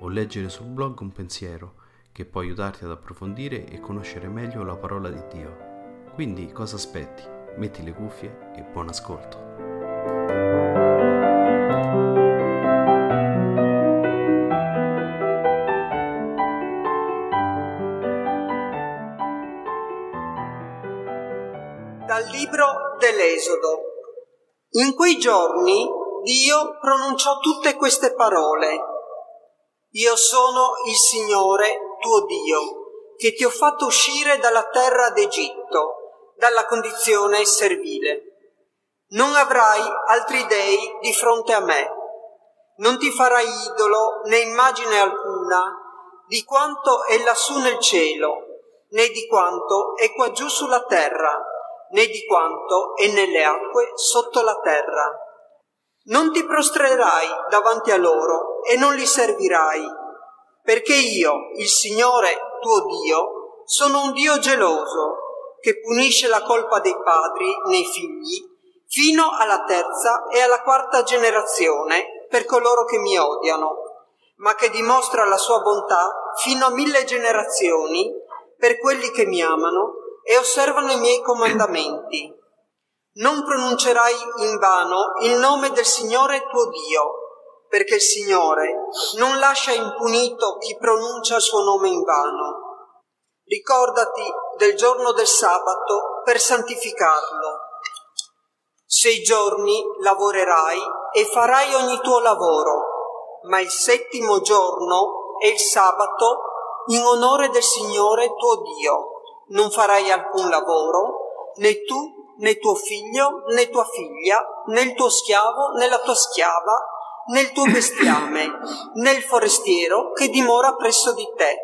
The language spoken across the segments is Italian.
o leggere sul blog un pensiero che può aiutarti ad approfondire e conoscere meglio la parola di Dio. Quindi cosa aspetti? Metti le cuffie e buon ascolto. Dal libro dell'Esodo. In quei giorni Dio pronunciò tutte queste parole io sono il Signore tuo Dio, che ti ho fatto uscire dalla terra d'Egitto, dalla condizione servile. Non avrai altri dei di fronte a me. Non ti farai idolo né immagine alcuna di quanto è lassù nel cielo, né di quanto è qua giù sulla terra, né di quanto è nelle acque sotto la terra non ti prostrerai davanti a loro e non li servirai, perché io, il Signore tuo Dio, sono un Dio geloso, che punisce la colpa dei padri nei figli, fino alla terza e alla quarta generazione per coloro che mi odiano, ma che dimostra la sua bontà fino a mille generazioni per quelli che mi amano e osservano i miei comandamenti. Non pronuncerai in vano il nome del Signore tuo Dio, perché il Signore non lascia impunito chi pronuncia il suo nome in vano. Ricordati del giorno del sabato per santificarlo. Sei giorni lavorerai e farai ogni tuo lavoro, ma il settimo giorno è il sabato in onore del Signore tuo Dio. Non farai alcun lavoro, né tu né tuo figlio, né tua figlia, né il tuo schiavo, né la tua schiava, né il tuo bestiame, né il forestiero che dimora presso di te.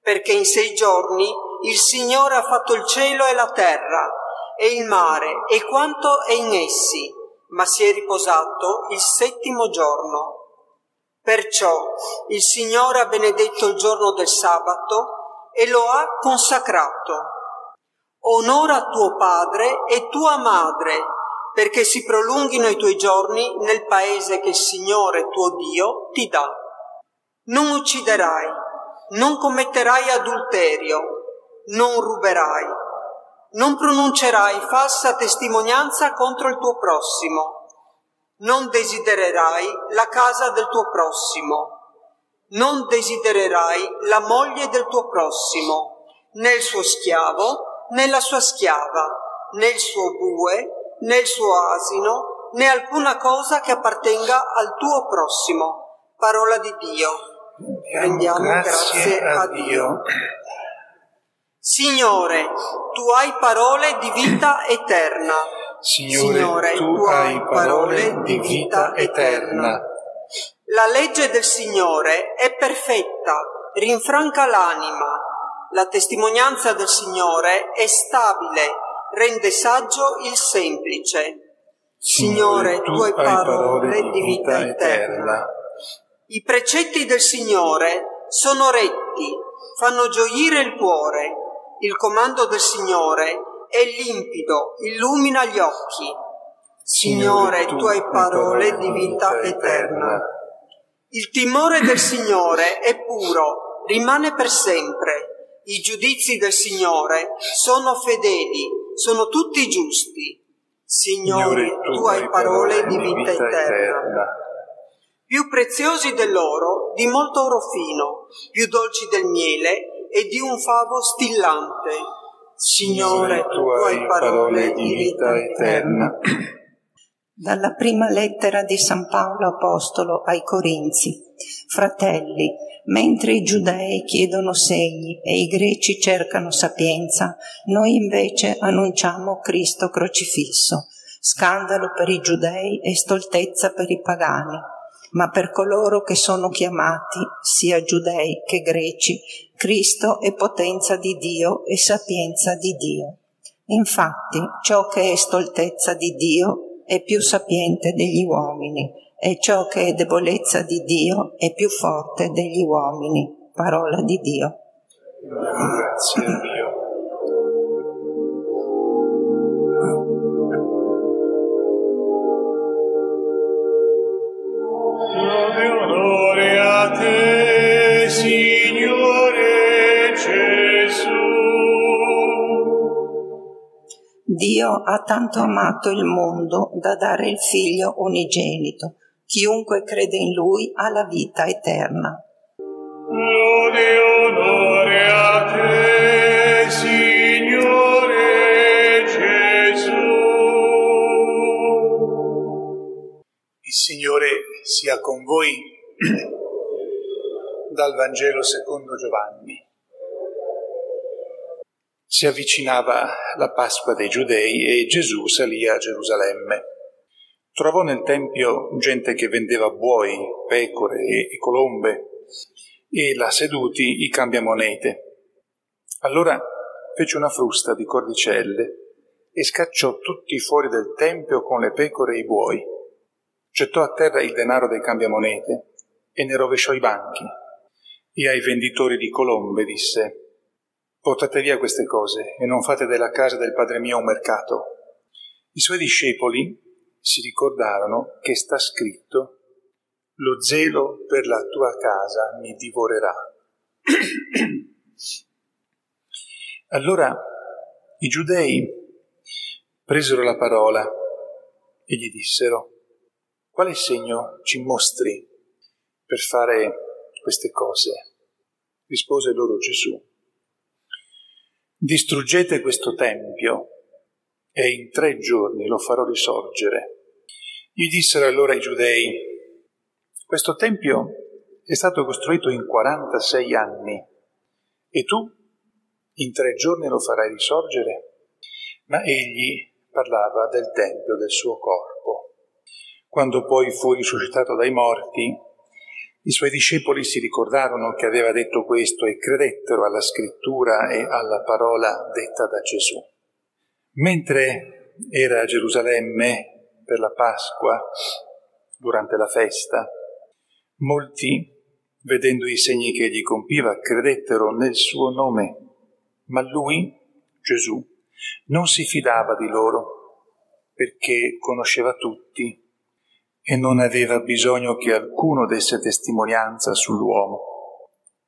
Perché in sei giorni il Signore ha fatto il cielo e la terra, e il mare, e quanto è in essi, ma si è riposato il settimo giorno. Perciò il Signore ha benedetto il giorno del sabato e lo ha consacrato Onora tuo padre e tua madre, perché si prolunghino i tuoi giorni nel paese che il Signore tuo Dio ti dà. Non ucciderai, non commetterai adulterio, non ruberai, non pronuncerai falsa testimonianza contro il tuo prossimo, non desidererai la casa del tuo prossimo, non desidererai la moglie del tuo prossimo, né il suo schiavo, né la sua schiava, né il suo bue, né il suo asino, né alcuna cosa che appartenga al tuo prossimo. Parola di Dio. Rendiamo grazie, grazie a Dio. Signore, tu hai parole di vita eterna. Signore, Signore tu, tu, hai parole di vita eterna. La legge del Signore è perfetta, rinfranca l'anima. La testimonianza del Signore è stabile, rende saggio il semplice. Signore, tu hai parole di vita eterna. I precetti del Signore sono retti, fanno gioire il cuore. Il comando del Signore è limpido, illumina gli occhi. Signore, tu hai parole di vita eterna. Il timore del Signore è puro, rimane per sempre I giudizi del Signore sono fedeli, sono tutti giusti. Signore, tu hai parole di vita eterna. Più preziosi dell'oro, di molto oro fino, più dolci del miele e di un favo stillante. Signore, tu hai parole di vita eterna. Dalla prima lettera di San Paolo Apostolo ai Corinzi. Fratelli, mentre i giudei chiedono segni e i greci cercano sapienza, noi invece annunciamo Cristo crocifisso, scandalo per i giudei e stoltezza per i pagani. Ma per coloro che sono chiamati, sia giudei che greci, Cristo è potenza di Dio e sapienza di Dio. Infatti, ciò che è stoltezza di Dio è più sapiente degli uomini e ciò che è debolezza di Dio è più forte degli uomini. Parola di Dio. Grazie a Dio. Dio ha tanto amato il mondo da dare il figlio unigenito. Chiunque crede in lui ha la vita eterna. Lode onore a te, Signore Gesù. Il Signore sia con voi dal Vangelo secondo Giovanni. Si avvicinava la Pasqua dei Giudei e Gesù salì a Gerusalemme. Trovò nel Tempio gente che vendeva buoi, pecore e colombe e là seduti i cambiamonete. Allora fece una frusta di cordicelle e scacciò tutti fuori del Tempio con le pecore e i buoi. Gettò a terra il denaro dei cambiamonete e ne rovesciò i banchi. E ai venditori di colombe disse, Portate via queste cose e non fate della casa del Padre mio un mercato. I suoi discepoli si ricordarono che sta scritto, Lo zelo per la tua casa mi divorerà. allora i giudei presero la parola e gli dissero, quale segno ci mostri per fare queste cose? Rispose loro Gesù, distruggete questo tempio e in tre giorni lo farò risorgere. Gli dissero allora i giudei, questo tempio è stato costruito in 46 anni e tu in tre giorni lo farai risorgere? Ma egli parlava del tempio del suo corpo. Quando poi fu risuscitato dai morti, i suoi discepoli si ricordarono che aveva detto questo e credettero alla scrittura e alla parola detta da Gesù. Mentre era a Gerusalemme per la Pasqua, durante la festa, molti, vedendo i segni che egli compiva, credettero nel suo nome, ma lui, Gesù, non si fidava di loro perché conosceva tutti e non aveva bisogno che alcuno desse testimonianza sull'uomo.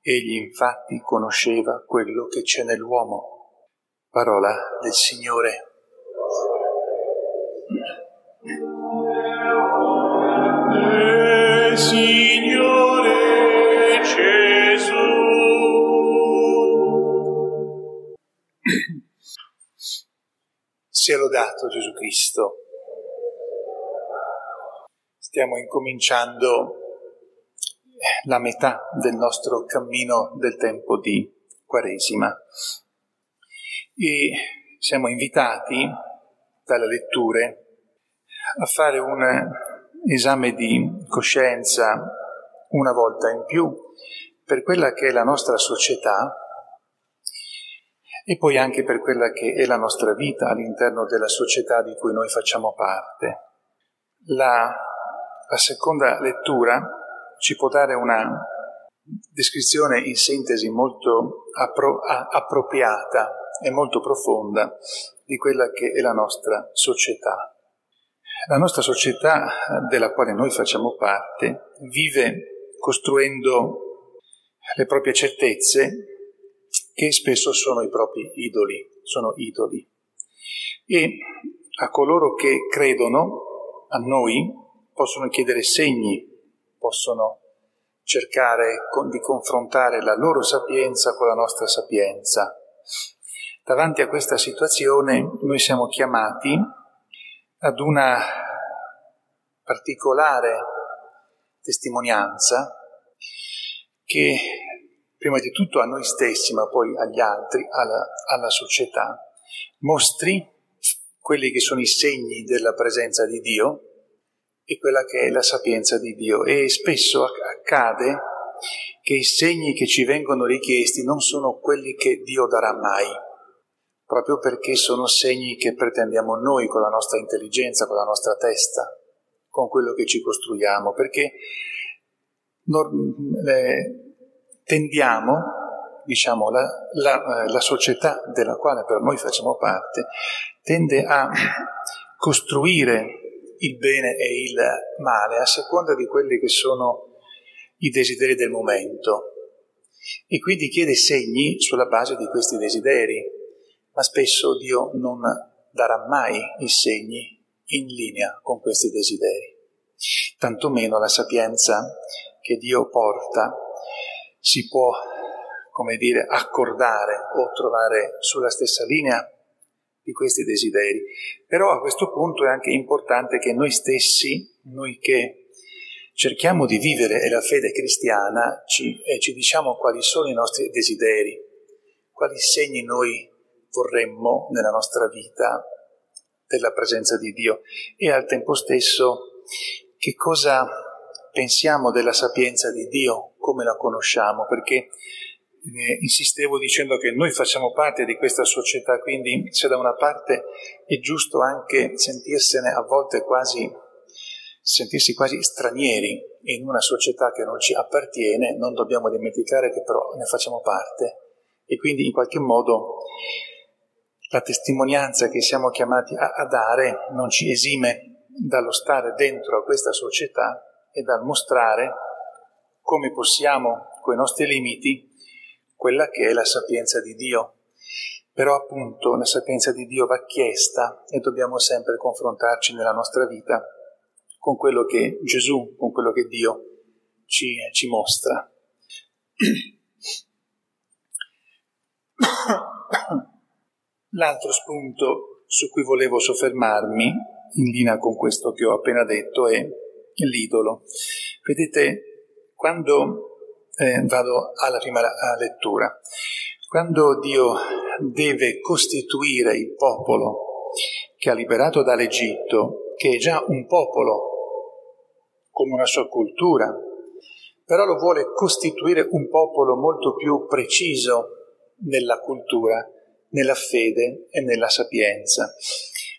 Egli infatti conosceva quello che c'è nell'uomo. Parola del Signore. Eh, Signore Gesù. Sia lodato Gesù Cristo. Stiamo incominciando la metà del nostro cammino del tempo di Quaresima e siamo invitati dalle letture a fare un esame di coscienza una volta in più per quella che è la nostra società e poi anche per quella che è la nostra vita all'interno della società di cui noi facciamo parte. La, la seconda lettura ci può dare una descrizione in sintesi molto appro- appropriata e molto profonda di quella che è la nostra società. La nostra società della quale noi facciamo parte vive costruendo le proprie certezze che spesso sono i propri idoli, sono idoli. E a coloro che credono, a noi, possono chiedere segni, possono cercare di confrontare la loro sapienza con la nostra sapienza. Davanti a questa situazione noi siamo chiamati ad una particolare testimonianza che prima di tutto a noi stessi, ma poi agli altri, alla, alla società, mostri quelli che sono i segni della presenza di Dio e quella che è la sapienza di Dio. E spesso accade che i segni che ci vengono richiesti non sono quelli che Dio darà mai, proprio perché sono segni che pretendiamo noi con la nostra intelligenza, con la nostra testa, con quello che ci costruiamo, perché tendiamo, diciamo, la, la, la società della quale per noi facciamo parte, tende a costruire il bene e il male a seconda di quelli che sono i desideri del momento. E quindi chiede segni sulla base di questi desideri, ma spesso Dio non darà mai i segni in linea con questi desideri. Tantomeno la sapienza che Dio porta si può, come dire, accordare o trovare sulla stessa linea di questi desideri. Però a questo punto è anche importante che noi stessi, noi che cerchiamo di vivere la fede cristiana, ci, eh, ci diciamo quali sono i nostri desideri, quali segni noi vorremmo nella nostra vita della presenza di Dio. E al tempo stesso che cosa pensiamo della sapienza di Dio, come la conosciamo, perché eh, insistevo dicendo che noi facciamo parte di questa società, quindi se da una parte è giusto anche sentirsene a volte quasi, sentirsi quasi stranieri in una società che non ci appartiene, non dobbiamo dimenticare che però ne facciamo parte. E quindi in qualche modo la testimonianza che siamo chiamati a, a dare non ci esime dallo stare dentro a questa società e dal mostrare come possiamo, con i nostri limiti, quella che è la sapienza di Dio. Però appunto la sapienza di Dio va chiesta e dobbiamo sempre confrontarci nella nostra vita con quello che Gesù, con quello che Dio ci, ci mostra. L'altro spunto su cui volevo soffermarmi, in linea con questo che ho appena detto, è l'idolo. Vedete, quando eh, vado alla prima lettura, quando Dio deve costituire il popolo che ha liberato dall'Egitto, che è già un popolo con una sua cultura, però lo vuole costituire un popolo molto più preciso nella cultura, nella fede e nella sapienza.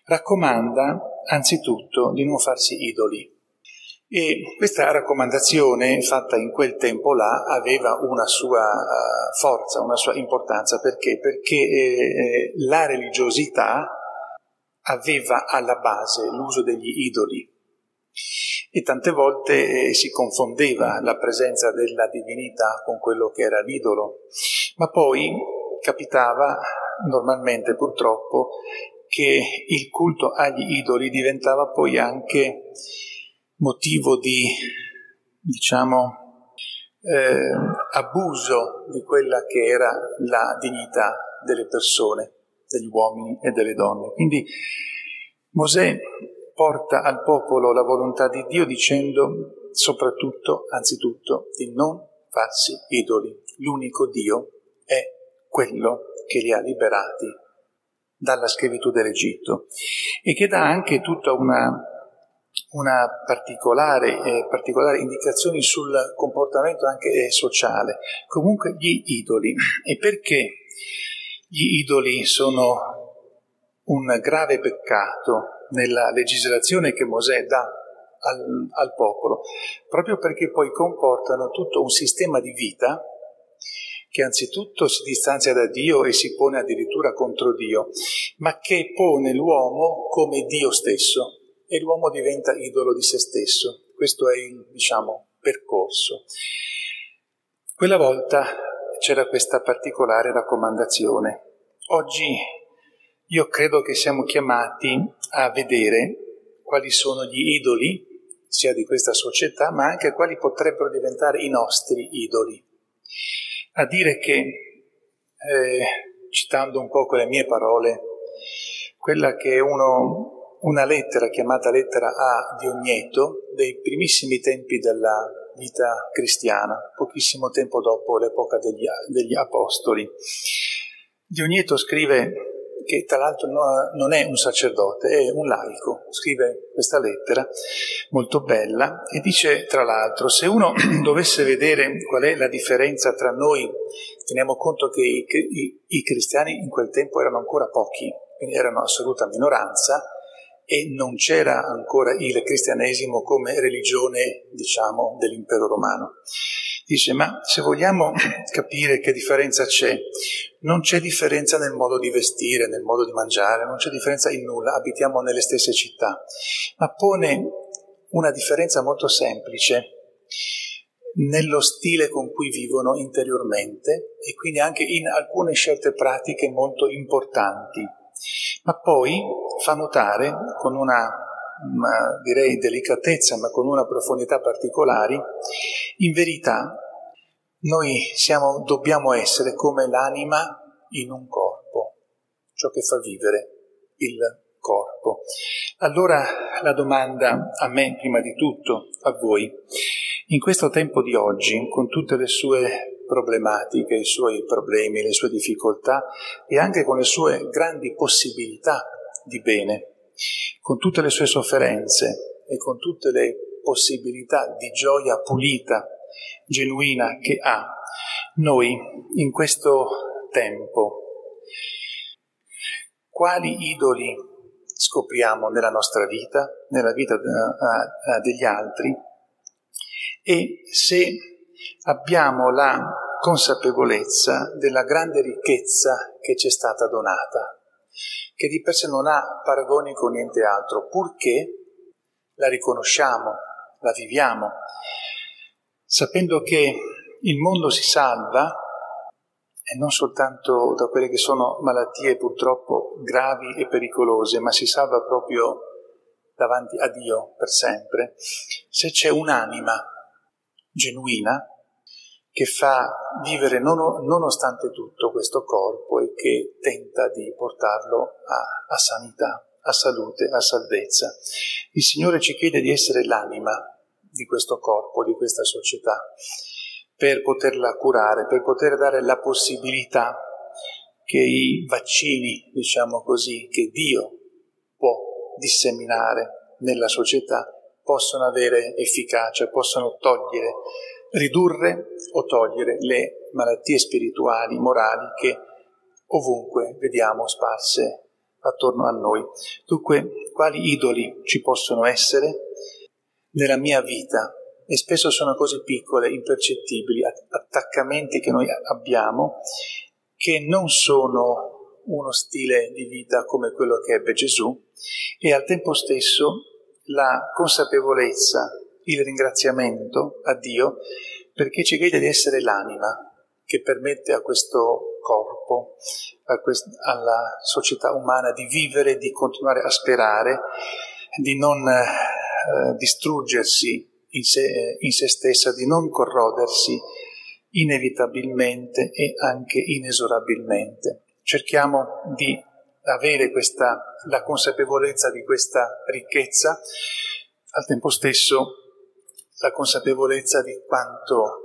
Raccomanda anzitutto di non farsi idoli. E questa raccomandazione fatta in quel tempo là aveva una sua uh, forza, una sua importanza, perché? Perché eh, la religiosità aveva alla base l'uso degli idoli e tante volte eh, si confondeva la presenza della divinità con quello che era l'idolo, ma poi capitava normalmente purtroppo che il culto agli idoli diventava poi anche motivo di, diciamo, eh, abuso di quella che era la dignità delle persone, degli uomini e delle donne. Quindi Mosè porta al popolo la volontà di Dio dicendo soprattutto, anzitutto, di non farsi idoli. L'unico Dio è quello che li ha liberati dalla schiavitù dell'Egitto e che dà anche tutta una una particolare, eh, particolare indicazione sul comportamento anche eh, sociale. Comunque gli idoli. E perché gli idoli sono un grave peccato nella legislazione che Mosè dà al, al popolo? Proprio perché poi comportano tutto un sistema di vita che anzitutto si distanzia da Dio e si pone addirittura contro Dio, ma che pone l'uomo come Dio stesso e l'uomo diventa idolo di se stesso. Questo è il, diciamo, percorso. Quella volta c'era questa particolare raccomandazione. Oggi io credo che siamo chiamati a vedere quali sono gli idoli, sia di questa società, ma anche quali potrebbero diventare i nostri idoli. A dire che, eh, citando un po' con le mie parole, quella che è uno, una lettera chiamata lettera A di Ogneto, dei primissimi tempi della vita cristiana, pochissimo tempo dopo l'epoca degli, degli Apostoli. Diogneto scrive che tra l'altro non è un sacerdote, è un laico, scrive questa lettera molto bella e dice tra l'altro se uno dovesse vedere qual è la differenza tra noi, teniamo conto che i, i, i cristiani in quel tempo erano ancora pochi, quindi erano assoluta minoranza, e non c'era ancora il cristianesimo come religione, diciamo, dell'impero romano. Dice, ma se vogliamo capire che differenza c'è, non c'è differenza nel modo di vestire, nel modo di mangiare, non c'è differenza in nulla, abitiamo nelle stesse città, ma pone una differenza molto semplice nello stile con cui vivono interiormente e quindi anche in alcune scelte pratiche molto importanti. Ma poi fa notare con una ma direi delicatezza, ma con una profondità particolari, in verità noi siamo, dobbiamo essere come l'anima in un corpo, ciò che fa vivere il corpo. Allora la domanda a me, prima di tutto, a voi, in questo tempo di oggi, con tutte le sue problematiche, i suoi problemi, le sue difficoltà e anche con le sue grandi possibilità di bene, con tutte le sue sofferenze e con tutte le possibilità di gioia pulita, genuina che ha, noi in questo tempo, quali idoli scopriamo nella nostra vita, nella vita eh, degli altri? E se abbiamo la consapevolezza della grande ricchezza che ci è stata donata che di per sé non ha paragoni con niente altro, purché la riconosciamo, la viviamo, sapendo che il mondo si salva e non soltanto da quelle che sono malattie purtroppo gravi e pericolose, ma si salva proprio davanti a Dio per sempre, se c'è un'anima genuina che fa vivere non, nonostante tutto questo corpo e che tenta di portarlo a, a sanità, a salute, a salvezza. Il Signore ci chiede di essere l'anima di questo corpo, di questa società, per poterla curare, per poter dare la possibilità che i vaccini, diciamo così, che Dio può disseminare nella società, possano avere efficacia, possano togliere ridurre o togliere le malattie spirituali, morali che ovunque vediamo sparse attorno a noi. Dunque, quali idoli ci possono essere nella mia vita? E spesso sono cose piccole, impercettibili, attaccamenti che noi abbiamo, che non sono uno stile di vita come quello che ebbe Gesù e al tempo stesso la consapevolezza il ringraziamento a Dio perché ci chiede di essere l'anima che permette a questo corpo, a quest- alla società umana di vivere, di continuare a sperare, di non eh, distruggersi in se, in se stessa, di non corrodersi inevitabilmente e anche inesorabilmente. Cerchiamo di avere questa, la consapevolezza di questa ricchezza, al tempo stesso la consapevolezza di quanto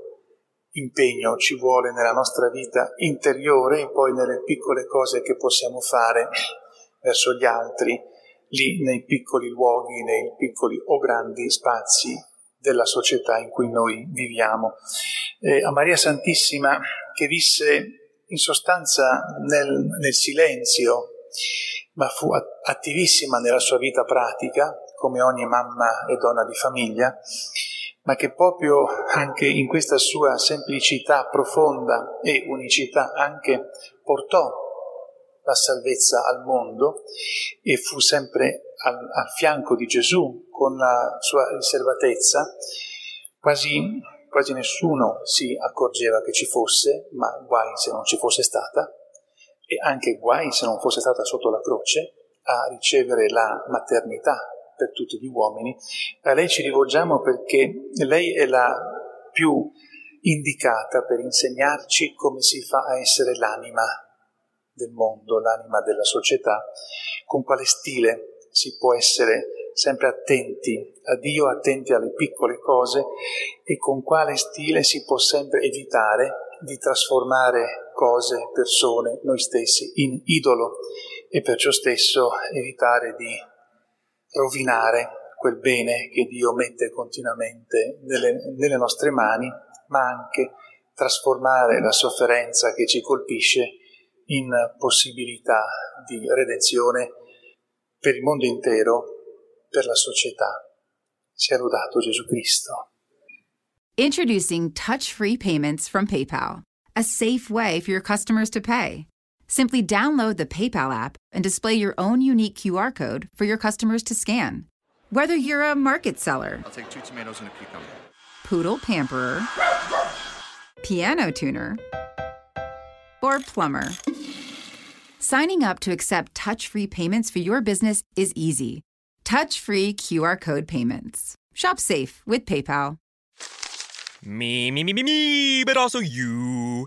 impegno ci vuole nella nostra vita interiore e poi nelle piccole cose che possiamo fare verso gli altri, lì nei piccoli luoghi, nei piccoli o grandi spazi della società in cui noi viviamo. Eh, a Maria Santissima che visse in sostanza nel, nel silenzio, ma fu attivissima nella sua vita pratica, come ogni mamma e donna di famiglia, ma che proprio anche in questa sua semplicità profonda e unicità anche portò la salvezza al mondo e fu sempre al, al fianco di Gesù con la sua riservatezza, quasi quasi nessuno si accorgeva che ci fosse, ma guai se non ci fosse stata, e anche guai se non fosse stata sotto la croce a ricevere la maternità per tutti gli uomini. A lei ci rivolgiamo perché lei è la più indicata per insegnarci come si fa a essere l'anima del mondo, l'anima della società, con quale stile si può essere sempre attenti a Dio, attenti alle piccole cose e con quale stile si può sempre evitare di trasformare cose, persone, noi stessi in idolo e perciò stesso evitare di rovinare quel bene che Dio mette continuamente nelle, nelle nostre mani, ma anche trasformare la sofferenza che ci colpisce in possibilità di redenzione per il mondo intero, per la società. Sia lodato Gesù Cristo. Introducing touch free payments from PayPal, a safe way for your customers to pay. Simply download the PayPal app and display your own unique QR code for your customers to scan. Whether you're a market seller, I'll take two tomatoes and a cucumber. poodle pamperer, piano tuner, or plumber. Signing up to accept touch free payments for your business is easy. Touch free QR code payments. Shop safe with PayPal. Me, me, me, me, me, but also you.